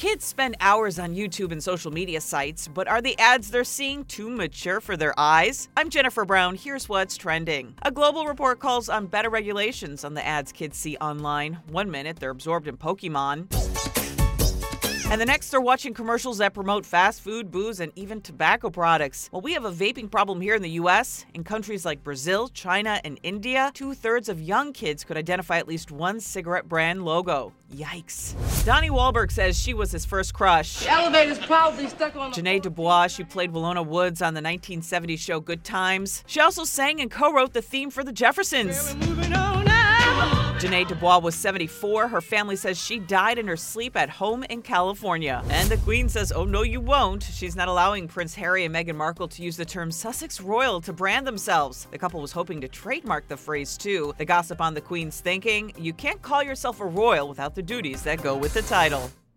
Kids spend hours on YouTube and social media sites, but are the ads they're seeing too mature for their eyes? I'm Jennifer Brown. Here's what's trending. A global report calls on better regulations on the ads kids see online. One minute they're absorbed in Pokemon. And the next, they're watching commercials that promote fast food, booze, and even tobacco products. Well, we have a vaping problem here in the U.S. In countries like Brazil, China, and India, two thirds of young kids could identify at least one cigarette brand logo. Yikes. Donnie Wahlberg says she was his first crush. The elevator's probably stuck on the Ja'Net DuBois, she played Willona Woods on the 1970s show Good Times. She also sang and co wrote the theme for The Jeffersons. Ja'Net DuBois was 74. Her family says she died in her sleep at home in California. And the Queen says, oh no, you won't. She's not allowing Prince Harry and Meghan Markle to use the term Sussex Royal to brand themselves. The couple was hoping to trademark the phrase too. The gossip on the Queen's thinking, you can't call yourself a royal without the duties that go with the title.